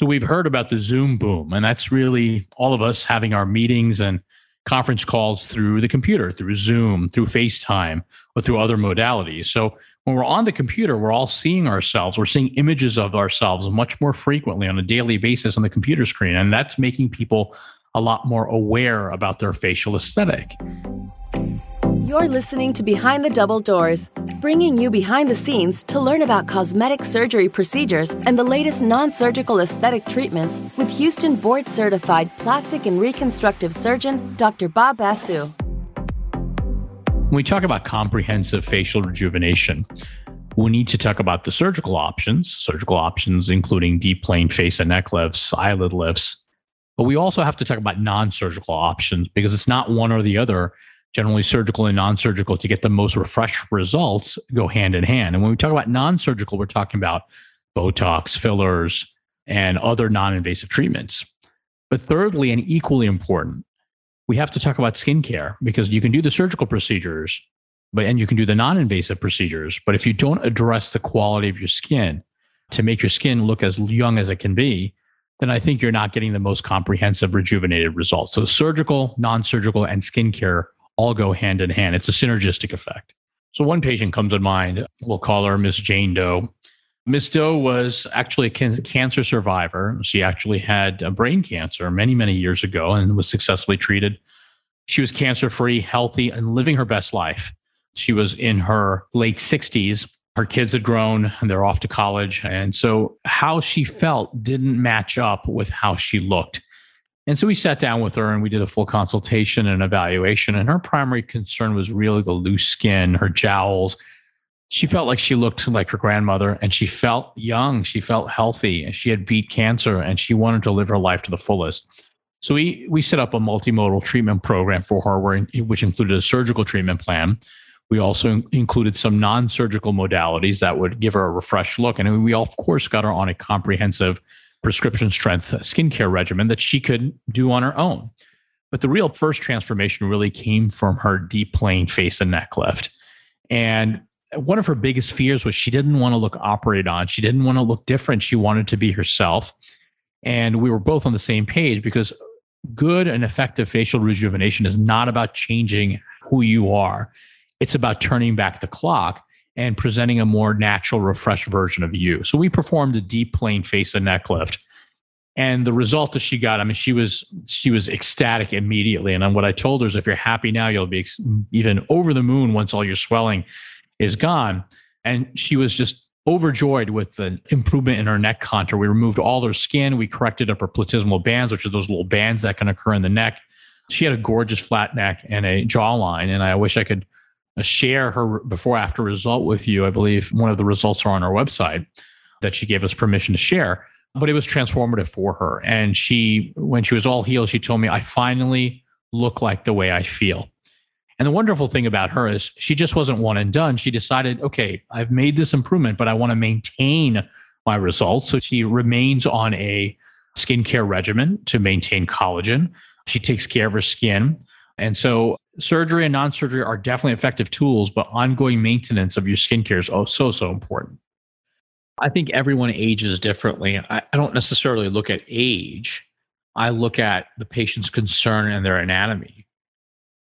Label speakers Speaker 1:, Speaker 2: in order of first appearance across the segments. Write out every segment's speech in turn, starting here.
Speaker 1: So we've heard about the Zoom boom, and that's really all of us having our meetings and conference calls through the computer, through Zoom, through FaceTime, or through other modalities. So when we're on the computer, we're all seeing ourselves. We're seeing images of ourselves much more frequently on a daily basis on the computer screen. And that's making people a lot more aware about their facial aesthetic.
Speaker 2: You're listening to Behind the Double Doors, bringing you behind the scenes to learn about cosmetic surgery procedures and the latest non surgical aesthetic treatments with Houston board certified plastic and reconstructive surgeon, Dr. Bob Basu.
Speaker 1: When we talk about comprehensive facial rejuvenation, we need to talk about the surgical options, surgical options including deep plane face and neck lifts, eyelid lifts. But we also have to talk about non surgical options because it's not one or the other generally surgical and non-surgical to get the most refreshed results go hand in hand. And when we talk about non-surgical, we're talking about Botox, fillers, and other non-invasive treatments. But thirdly, and equally important, we have to talk about skincare because you can do the surgical procedures, but and you can do the non-invasive procedures. But if you don't address the quality of your skin to make your skin look as young as it can be, then I think you're not getting the most comprehensive rejuvenated results. So surgical, non-surgical, and skincare all go hand in hand. It's a synergistic effect. So one patient comes to mind. We'll call her Miss Jane Doe. Miss Doe was actually a cancer survivor. She actually had a brain cancer many, many years ago and was successfully treated. She was cancer free, healthy, and living her best life. She was in her late 60s. Her kids had grown and they're off to college. And so, how she felt didn't match up with how she looked. And so we sat down with her and we did a full consultation and evaluation. And her primary concern was really the loose skin, her jowls. She felt like she looked like her grandmother and she felt young. She felt healthy and she had beat cancer and she wanted to live her life to the fullest. So we we set up a multimodal treatment program for her, where, which included a surgical treatment plan. We also included some non-surgical modalities that would give her a refreshed look, and we of course got her on a comprehensive prescription strength skincare regimen that she could do on her own. But the real first transformation really came from her deep plane face and neck lift. And one of her biggest fears was she didn't want to look operated on. She didn't want to look different. She wanted to be herself. And we were both on the same page because good and effective facial rejuvenation is not about changing who you are, it's about turning back the clock and presenting a more natural, refreshed version of you. So we performed a deep plane face and neck lift. And the result that she got, I mean, she was she was ecstatic immediately. And what I told her is, if you're happy now, you'll be even over the moon once all your swelling is gone. And she was just overjoyed with the improvement in her neck contour. We removed all her skin. We corrected up her platysmal bands, which are those little bands that can occur in the neck. She had a gorgeous flat neck and a jawline. And I wish I could share her before after result with you. I believe one of the results are on our website that she gave us permission to share. But it was transformative for her. And she, when she was all healed, she told me, I finally look like the way I feel. And the wonderful thing about her is she just wasn't one and done. She decided, okay, I've made this improvement, but I want to maintain my results. So she remains on a skincare regimen to maintain collagen. She takes care of her skin. And so surgery and non-surgery are definitely effective tools, but ongoing maintenance of your skincare is oh so so important. I think everyone ages differently. I, I don't necessarily look at age. I look at the patient's concern and their anatomy.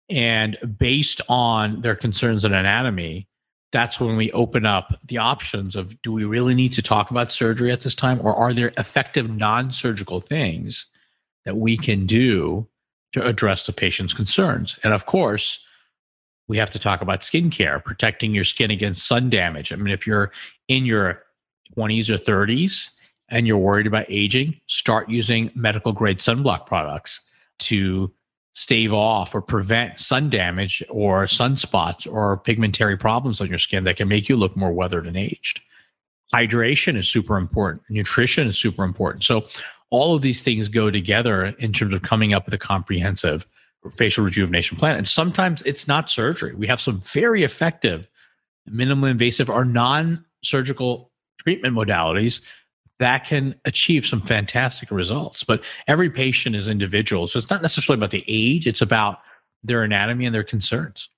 Speaker 1: And based on their concerns and anatomy, that's when we open up the options of do we really need to talk about surgery at this time or are there effective non-surgical things that we can do to address the patient's concerns. And of course, we have to talk about skincare, protecting your skin against sun damage. I mean, if you're in your 20s or 30s and you're worried about aging, start using medical grade sunblock products to stave off or prevent sun damage or sunspots or pigmentary problems on your skin that can make you look more weathered and aged. Hydration is super important. Nutrition is super important. So all of these things go together in terms of coming up with a comprehensive facial rejuvenation plan. And sometimes it's not surgery. We have some very effective, minimally invasive or non surgical treatment modalities that can achieve some fantastic results. But every patient is individual. So it's not necessarily about the age, it's about their anatomy and their concerns.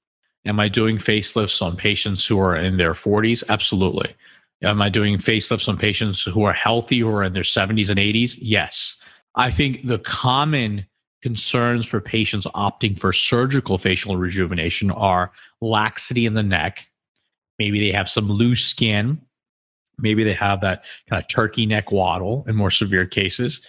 Speaker 1: Am I doing facelifts on patients who are in their 40s? Absolutely. Am I doing facelifts on patients who are healthy who are in their 70s and 80s? Yes. I think the common concerns for patients opting for surgical facial rejuvenation are laxity in the neck. Maybe they have some loose skin. Maybe they have that kind of turkey neck waddle in more severe cases.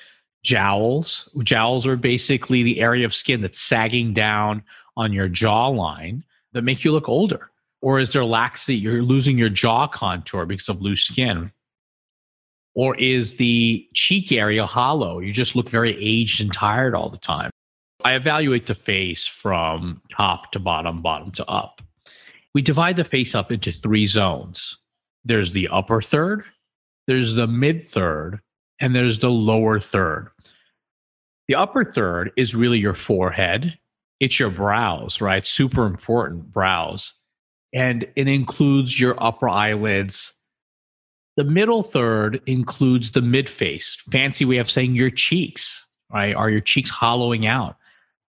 Speaker 1: Jowls. Jowls are basically the area of skin that's sagging down on your jawline that make you look older. Or is there laxity? You're losing your jaw contour because of loose skin. Or is the cheek area hollow? You just look very aged and tired all the time. I evaluate the face from top to bottom, bottom to up. We divide the face up into three zones there's the upper third, there's the mid third, and there's the lower third. The upper third is really your forehead, it's your brows, right? Super important brows. And it includes your upper eyelids. The middle third includes the mid face. Fancy way of saying your cheeks, right? Are your cheeks hollowing out?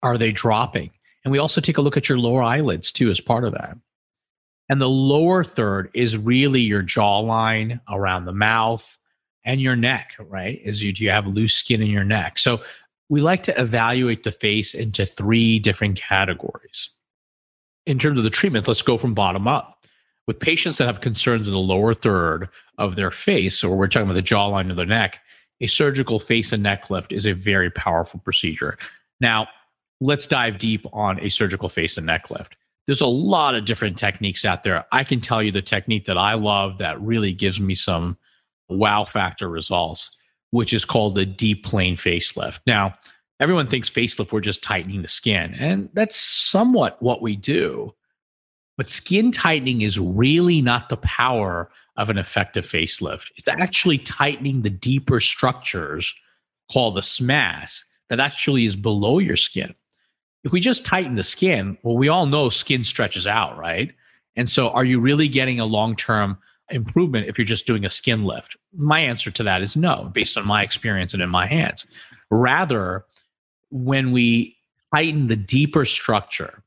Speaker 1: Are they dropping? And we also take a look at your lower eyelids too as part of that. And the lower third is really your jawline around the mouth and your neck, right? Is you do you have loose skin in your neck? So we like to evaluate the face into three different categories. In terms of the treatment, let's go from bottom up. With patients that have concerns in the lower third of their face, or we're talking about the jawline of the neck, a surgical face and neck lift is a very powerful procedure. Now, let's dive deep on a surgical face and neck lift. There's a lot of different techniques out there. I can tell you the technique that I love that really gives me some wow factor results which is called the deep plane facelift. Now, everyone thinks facelift, we're just tightening the skin, and that's somewhat what we do. But skin tightening is really not the power of an effective facelift. It's actually tightening the deeper structures called the SMAS that actually is below your skin. If we just tighten the skin, well, we all know skin stretches out, right? And so, are you really getting a long term improvement if you're just doing a skin lift? My answer to that is no, based on my experience and in my hands. Rather, when we heighten the deeper structure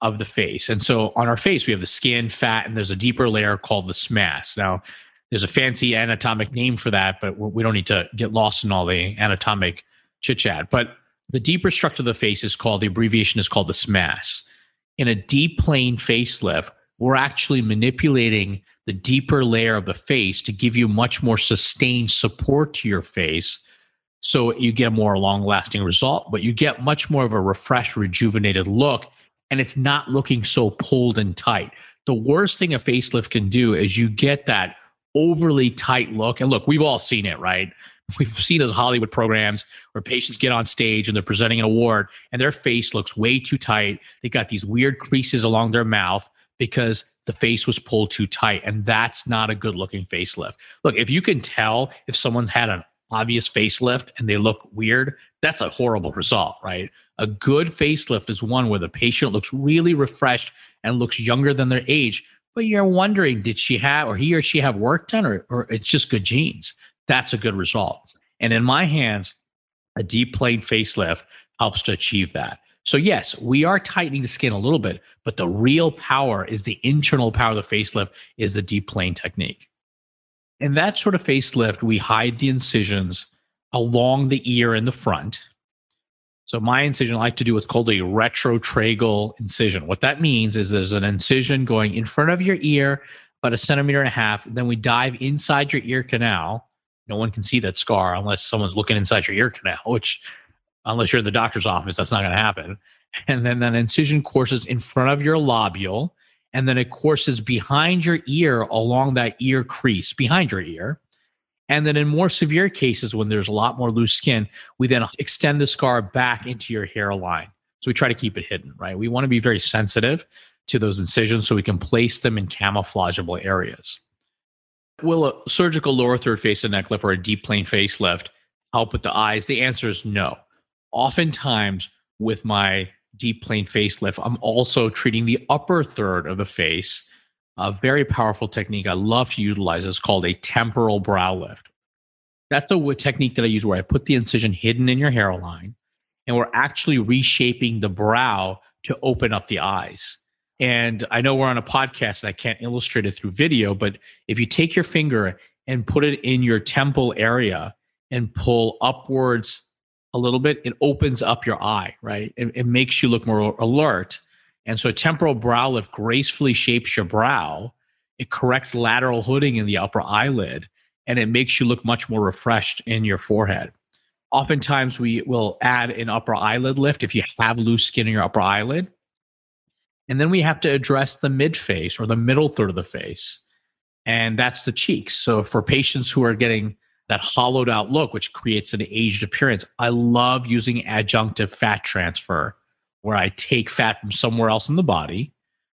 Speaker 1: of the face, and so on our face, we have the skin, fat, and there's a deeper layer called the SMAS. Now, there's a fancy anatomic name for that, but we don't need to get lost in all the anatomic chit chat. But the deeper structure of the face is called, the abbreviation is called the SMAS. In a deep plane facelift, we're actually manipulating the deeper layer of the face to give you much more sustained support to your face so you get a more long lasting result but you get much more of a refreshed rejuvenated look and it's not looking so pulled and tight the worst thing a facelift can do is you get that overly tight look and look we've all seen it right we've seen those hollywood programs where patients get on stage and they're presenting an award and their face looks way too tight they got these weird creases along their mouth because the face was pulled too tight. And that's not a good looking facelift. Look, if you can tell if someone's had an obvious facelift and they look weird, that's a horrible result, right? A good facelift is one where the patient looks really refreshed and looks younger than their age. But you're wondering, did she have, or he or she have work done, or, or it's just good genes? That's a good result. And in my hands, a deep plane facelift helps to achieve that. So, yes, we are tightening the skin a little bit, but the real power is the internal power of the facelift, is the deep plane technique. In that sort of facelift, we hide the incisions along the ear in the front. So, my incision, I like to do what's called a retrotragal incision. What that means is there's an incision going in front of your ear, about a centimeter and a half. Then we dive inside your ear canal. No one can see that scar unless someone's looking inside your ear canal, which unless you're in the doctor's office, that's not going to happen. And then that incision courses in front of your lobule, and then it courses behind your ear along that ear crease behind your ear. And then in more severe cases, when there's a lot more loose skin, we then extend the scar back into your hairline. So we try to keep it hidden, right? We want to be very sensitive to those incisions so we can place them in camouflageable areas. Will a surgical lower third face and neck lift or a deep plane facelift help with the eyes? The answer is no oftentimes with my deep plane facelift, I'm also treating the upper third of the face. A very powerful technique I love to utilize is called a temporal brow lift. That's a technique that I use where I put the incision hidden in your hairline and we're actually reshaping the brow to open up the eyes. And I know we're on a podcast and I can't illustrate it through video, but if you take your finger and put it in your temple area and pull upwards a little bit, it opens up your eye, right? It, it makes you look more alert. And so a temporal brow lift gracefully shapes your brow. It corrects lateral hooding in the upper eyelid and it makes you look much more refreshed in your forehead. Oftentimes, we will add an upper eyelid lift if you have loose skin in your upper eyelid. And then we have to address the mid face or the middle third of the face. And that's the cheeks. So for patients who are getting that hollowed out look, which creates an aged appearance, I love using adjunctive fat transfer, where I take fat from somewhere else in the body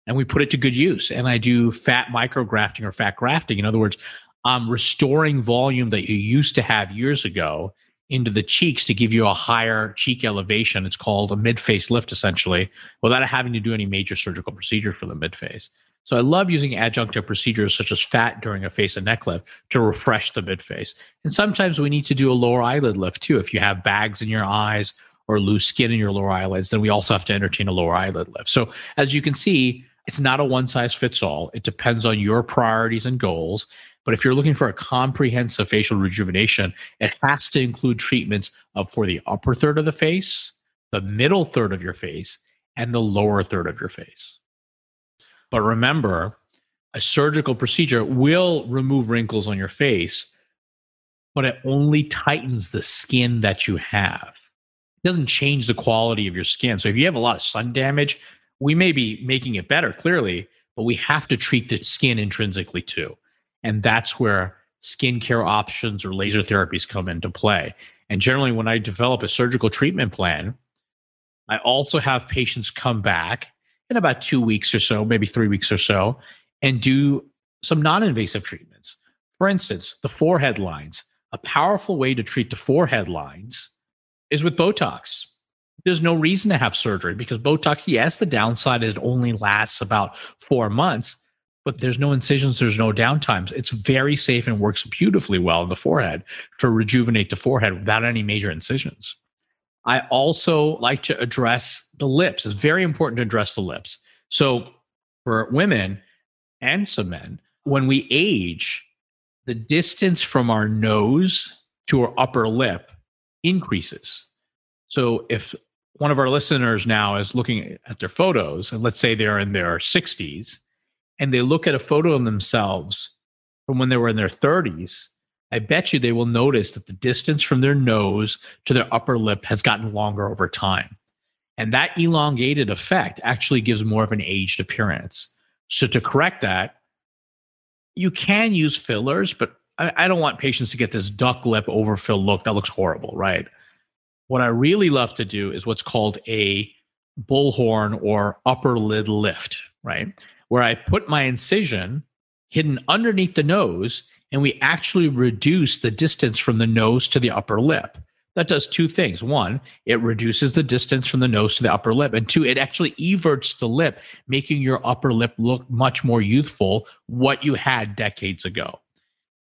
Speaker 1: and we put it to good use. And I do fat micrografting or fat grafting. In other words, I'm restoring volume that you used to have years ago into the cheeks to give you a higher cheek elevation. It's called a mid face lift, essentially, without having to do any major surgical procedure for the mid face. So I love using adjunctive procedures such as fat during a face and neck lift to refresh the mid face. And sometimes we need to do a lower eyelid lift too. If you have bags in your eyes or loose skin in your lower eyelids, then we also have to entertain a lower eyelid lift. So as you can see, it's not a one size fits all. It depends on your priorities and goals. But if you're looking for a comprehensive facial rejuvenation, it has to include treatments of for the upper third of the face, the middle third of your face, and the lower third of your face. But remember, a surgical procedure will remove wrinkles on your face, but it only tightens the skin that you have. It doesn't change the quality of your skin. So if you have a lot of sun damage, we may be making it better, clearly, but we have to treat the skin intrinsically too. And that's where skincare options or laser therapies come into play. And generally, when I develop a surgical treatment plan, I also have patients come back in about two weeks or so, maybe three weeks or so, and do some non invasive treatments. For instance, the forehead lines. A powerful way to treat the forehead lines is with Botox. There's no reason to have surgery because Botox, yes, the downside is it only lasts about four months, but there's no incisions, there's no downtimes. It's very safe and works beautifully well in the forehead to rejuvenate the forehead without any major incisions. I also like to address the lips. It's very important to address the lips. So for women and some men, when we age, the distance from our nose to our upper lip increases. So if one of our listeners now is looking at their photos, and let's say they're in their 60s, and they look at a photo of themselves from when they were in their 30s, I bet you they will notice that the distance from their nose to their upper lip has gotten longer over time. And that elongated effect actually gives more of an aged appearance. So, to correct that, you can use fillers, but I, I don't want patients to get this duck lip overfill look. That looks horrible, right? What I really love to do is what's called a bullhorn or upper lip lift, right? where I put my incision hidden underneath the nose and we actually reduce the distance from the nose to the upper lip. That does two things. One, it reduces the distance from the nose to the upper lip. And two, it actually everts the lip, making your upper lip look much more youthful, what you had decades ago.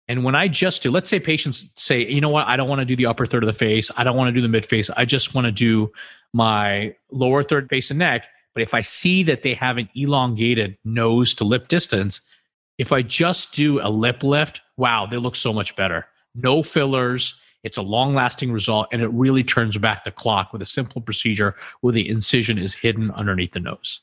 Speaker 1: And when I just do, let's say patients say, you know what, I don't want to do the upper third of the face. I don't want to do the mid face. I just want to do my lower third face and neck. But if I see that they have an elongated nose to lip distance, if I just do a lip lift, wow, they look so much better. No fillers. It's a long lasting result and it really turns back the clock with a simple procedure where the incision is hidden underneath the nose.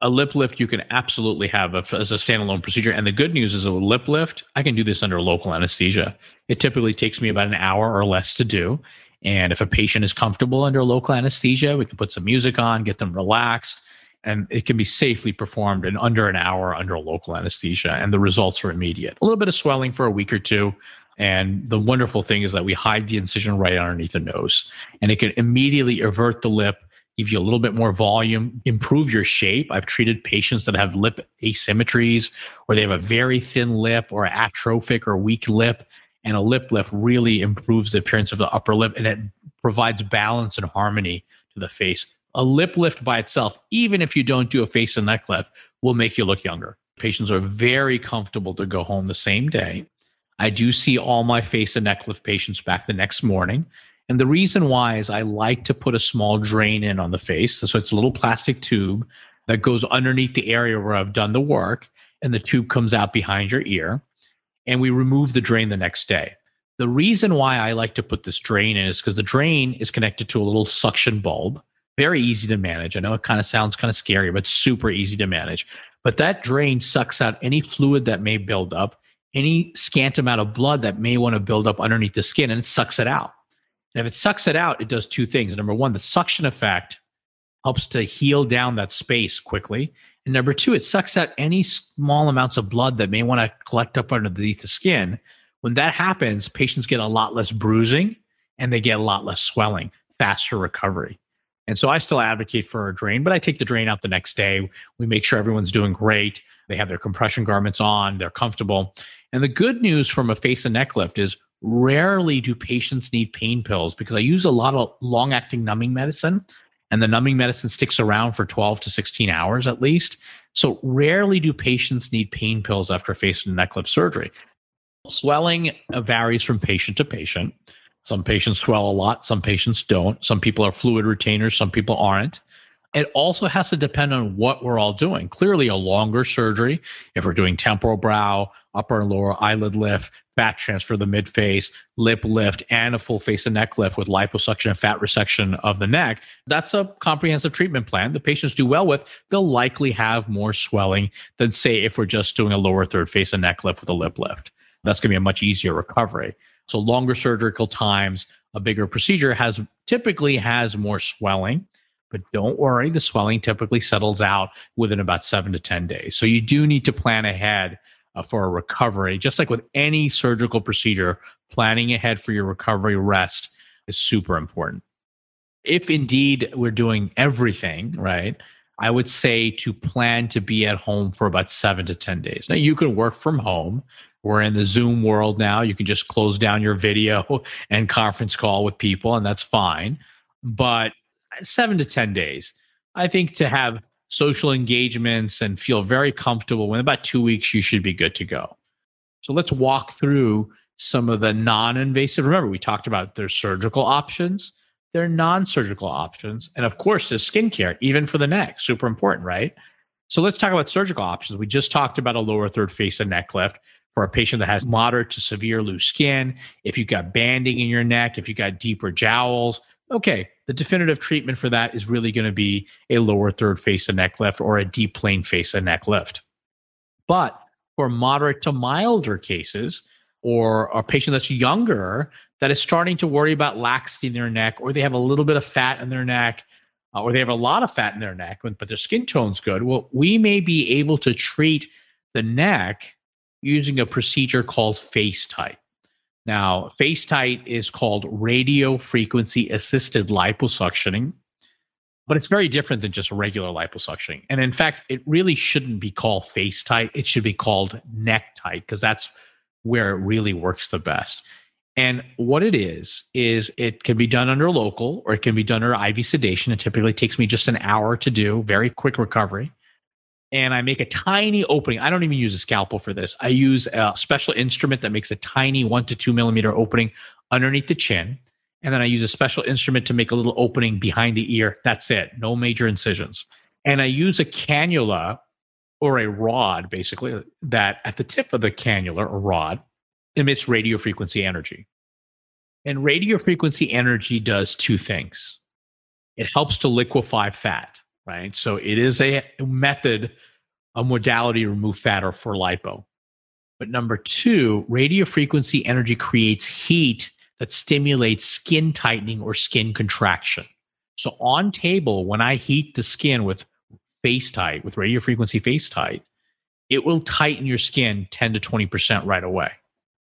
Speaker 1: A lip lift you can absolutely have as a standalone procedure. And the good news is a lip lift, I can do this under local anesthesia. It typically takes me about an hour or less to do. And if a patient is comfortable under local anesthesia, we can put some music on, get them relaxed, and it can be safely performed in under an hour under local anesthesia, and the results are immediate. A little bit of swelling for a week or two. And the wonderful thing is that we hide the incision right underneath the nose, and it can immediately avert the lip, give you a little bit more volume, improve your shape. I've treated patients that have lip asymmetries, or they have a very thin lip, or atrophic or weak lip, and a lip lift really improves the appearance of the upper lip, and it provides balance and harmony to the face a lip lift by itself, even if you don't do a face and neck lift, will make you look younger. Patients are very comfortable to go home the same day. I do see all my face and neck lift patients back the next morning. And the reason why is I like to put a small drain in on the face. So it's a little plastic tube that goes underneath the area where I've done the work, and the tube comes out behind your ear. And we remove the drain the next day. The reason why I like to put this drain in is because the drain is connected to a little suction bulb. Very easy to manage. I know it kind of sounds kind of scary, but super easy to manage. But that drain sucks out any fluid that may build up, any scant amount of blood that may want to build up underneath the skin, and it sucks it out. And if it sucks it out, it does two things. Number one, the suction effect helps to heal down that space quickly. And number two, it sucks out any small amounts of blood that may want to collect up underneath the skin. When that happens, patients get a lot less bruising and they get a lot less swelling, faster recovery. And so I still advocate for a drain, but I take the drain out the next day. We make sure everyone's doing great. They have their compression garments on, they're comfortable. And the good news from a face and neck lift is rarely do patients need pain pills because I use a lot of long acting numbing medicine and the numbing medicine sticks around for 12 to 16 hours at least. So rarely do patients need pain pills after face and neck lift surgery. Swelling varies from patient to patient. Some patients swell a lot, some patients don't. Some people are fluid retainers, some people aren't. It also has to depend on what we're all doing. Clearly, a longer surgery, if we're doing temporal brow, upper and lower eyelid lift, fat transfer of the mid face, lip lift, and a full face and neck lift with liposuction and fat resection of the neck. That's a comprehensive treatment plan the patients do well with. They'll likely have more swelling than, say, if we're just doing a lower third face and neck lift with a lip lift. That's going to be a much easier recovery. So, longer surgical times, a bigger procedure has typically has more swelling. But don't worry, the swelling typically settles out within about seven to 10 days. So you do need to plan ahead uh, for a recovery. Just like with any surgical procedure, planning ahead for your recovery rest is super important. If indeed we're doing everything right, I would say to plan to be at home for about seven to 10 days. Now, you can work from home. We're in the Zoom world now. You can just close down your video and conference call with people, and that's fine. But uh, seven to 10 days, I think to have social engagements and feel very comfortable, in about two weeks, you should be good to go. So let's walk through some of the non invasive. Remember, we talked about there's surgical options, there are non surgical options. And of course, there's skincare, even for the neck, super important, right? So let's talk about surgical options. We just talked about a lower third face and neck lift for a patient that has moderate to severe loose skin. If you've got banding in your neck, if you've got deeper jowls, okay, the definitive treatment for that is really going to be a lower third face and neck lift or a deep plane face and neck lift. But for moderate to milder cases, or a patient that's younger that is starting to worry about laxity in their neck, or they have a little bit of fat in their neck, uh, or they have a lot of fat in their neck, but their skin tone's good. Well, we may be able to treat the neck using a procedure called FaceTite. Now, FaceTite is called radio frequency assisted liposuctioning, but it's very different than just regular liposuctioning. And in fact, it really shouldn't be called FaceTite. It should be called neck tight because that's where it really works the best. And what it is, is it can be done under local or it can be done under IV sedation. It typically takes me just an hour to do, very quick recovery and I make a tiny opening. I don't even use a scalpel for this. I use a special instrument that makes a tiny one to two millimeter opening underneath the chin. And then I use a special instrument to make a little opening behind the ear. That's it. No major incisions. And I use a cannula or a rod, basically, that at the tip of the cannula or rod emits radio frequency energy. And radio frequency energy does two things it helps to liquefy fat right? So it is a method, a modality to remove fat or for lipo. But number two, radio frequency energy creates heat that stimulates skin tightening or skin contraction. So on table, when I heat the skin with FaceTite, with radio frequency FaceTite, it will tighten your skin 10 to 20% right away.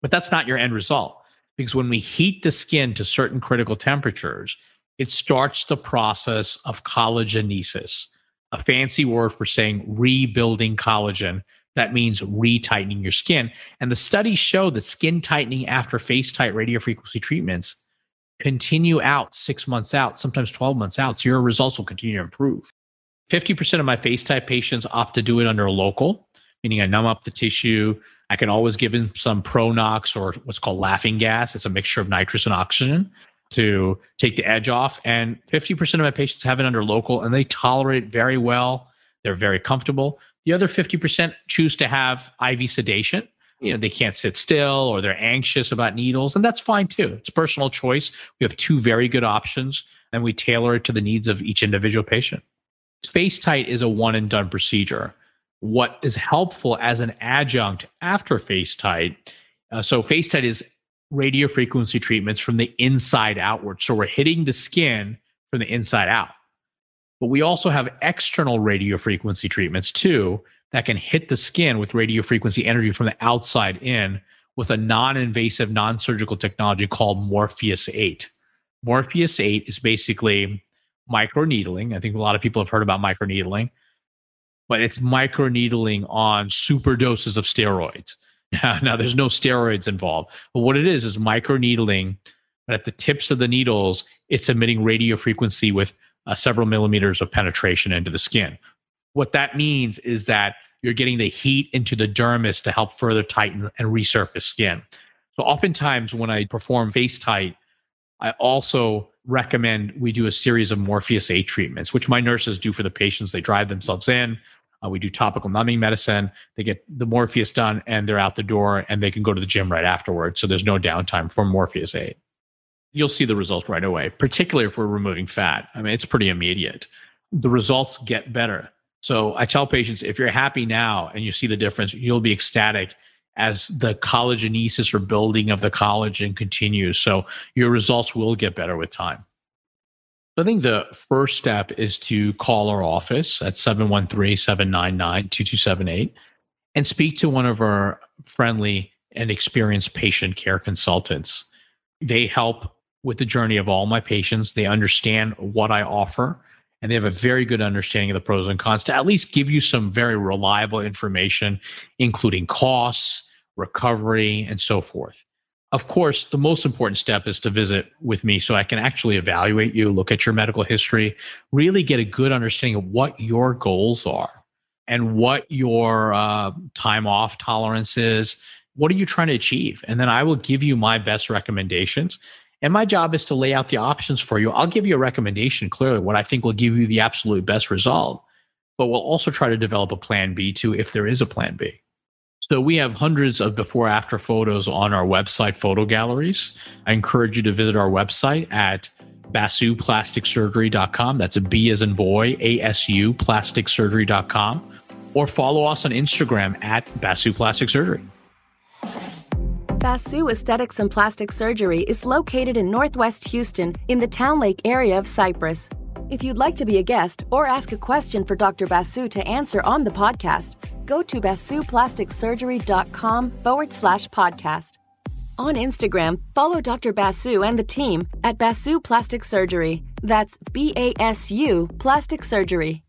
Speaker 1: But that's not your end result because when we heat the skin to certain critical temperatures, it starts the process of collagenesis, a fancy word for saying rebuilding collagen. That means retightening your skin. And the studies show that skin tightening after FaceTite radiofrequency treatments continue out six months out, sometimes 12 months out. So your results will continue to improve. 50% of my FaceTite patients opt to do it under a local, meaning I numb up the tissue. I can always give them some Pronox or what's called laughing gas. It's a mixture of nitrous and oxygen to take the edge off. And 50% of my patients have it under local and they tolerate very well. they're very comfortable. The other 50% choose to have IV sedation. You know, they can't sit still or they're anxious about needles, and that's fine too. It's personal choice. We have two very good options, and we tailor it to the needs of each individual patient. FaceTite is a one and done procedure. What is helpful as an adjunct after FaceTite? Uh, so, FaceTite is radio frequency treatments from the inside outward. So, we're hitting the skin from the inside out. But we also have external radio frequency treatments too that can hit the skin with radio frequency energy from the outside in with a non invasive, non surgical technology called Morpheus 8. Morpheus 8 is basically microneedling. I think a lot of people have heard about microneedling, but it's microneedling on super doses of steroids. Now, there's no steroids involved, but what it is is microneedling. But at the tips of the needles, it's emitting radio frequency with uh, several millimeters of penetration into the skin. What that means is that you're getting the heat into the dermis to help further tighten and resurface skin. So, oftentimes, when I perform FaceTite, I also recommend we do a series of Morpheus 8 treatments, which my nurses do for the patients. They drive themselves in. Uh, we do topical numbing medicine. They get the Morpheus done and they're out the door and they can go to the gym right afterwards. So there's no downtime for Morpheus 8 you'll see the results right away, particularly if we're removing fat. I mean, it's pretty immediate. The results get better. So I tell patients if you're happy now and you see the difference, you'll be ecstatic as the collagenesis or building of the collagen continues. So your results will get better with time. I think the first step is to call our office at 713 799 2278 and speak to one of our friendly and experienced patient care consultants. They help with the journey of all my patients. They understand what I offer and they have a very good understanding of the pros and cons to at least give you some very reliable information, including costs, recovery, and so forth. Of course, the most important step is to visit with me so I can actually evaluate you, look at your medical history, really get a good understanding of what your goals are and what your uh, time off tolerance is. What are you trying to achieve? And then I will give you my best recommendations and my job is to lay out the options for you. I'll give you a recommendation clearly, what I think will give you the absolute best result, but we'll also try to develop a plan B too if there is a plan B. So we have hundreds of before after photos on our website photo galleries. I encourage you to visit our website at basuplasticsurgery.com. That's a B as in boy, A-S-U, plasticsurgery.com. Or follow us on Instagram at Basu Plastic Surgery.
Speaker 2: Basu Aesthetics and Plastic Surgery is located in Northwest Houston in the Towne Lake area of Cypress. If you'd like to be a guest or ask a question for Dr. Basu to answer on the podcast, go to basuplasticsurgery.com forward slash podcast. On Instagram, follow Dr. Basu and the team at Basu Plastic Surgery. That's B A S U Plastic Surgery.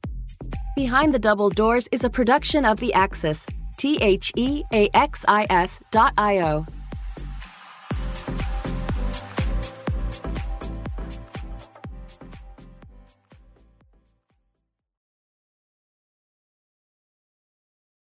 Speaker 2: Behind the Double Doors is a production of The Axis, T H E A X I S dot I O.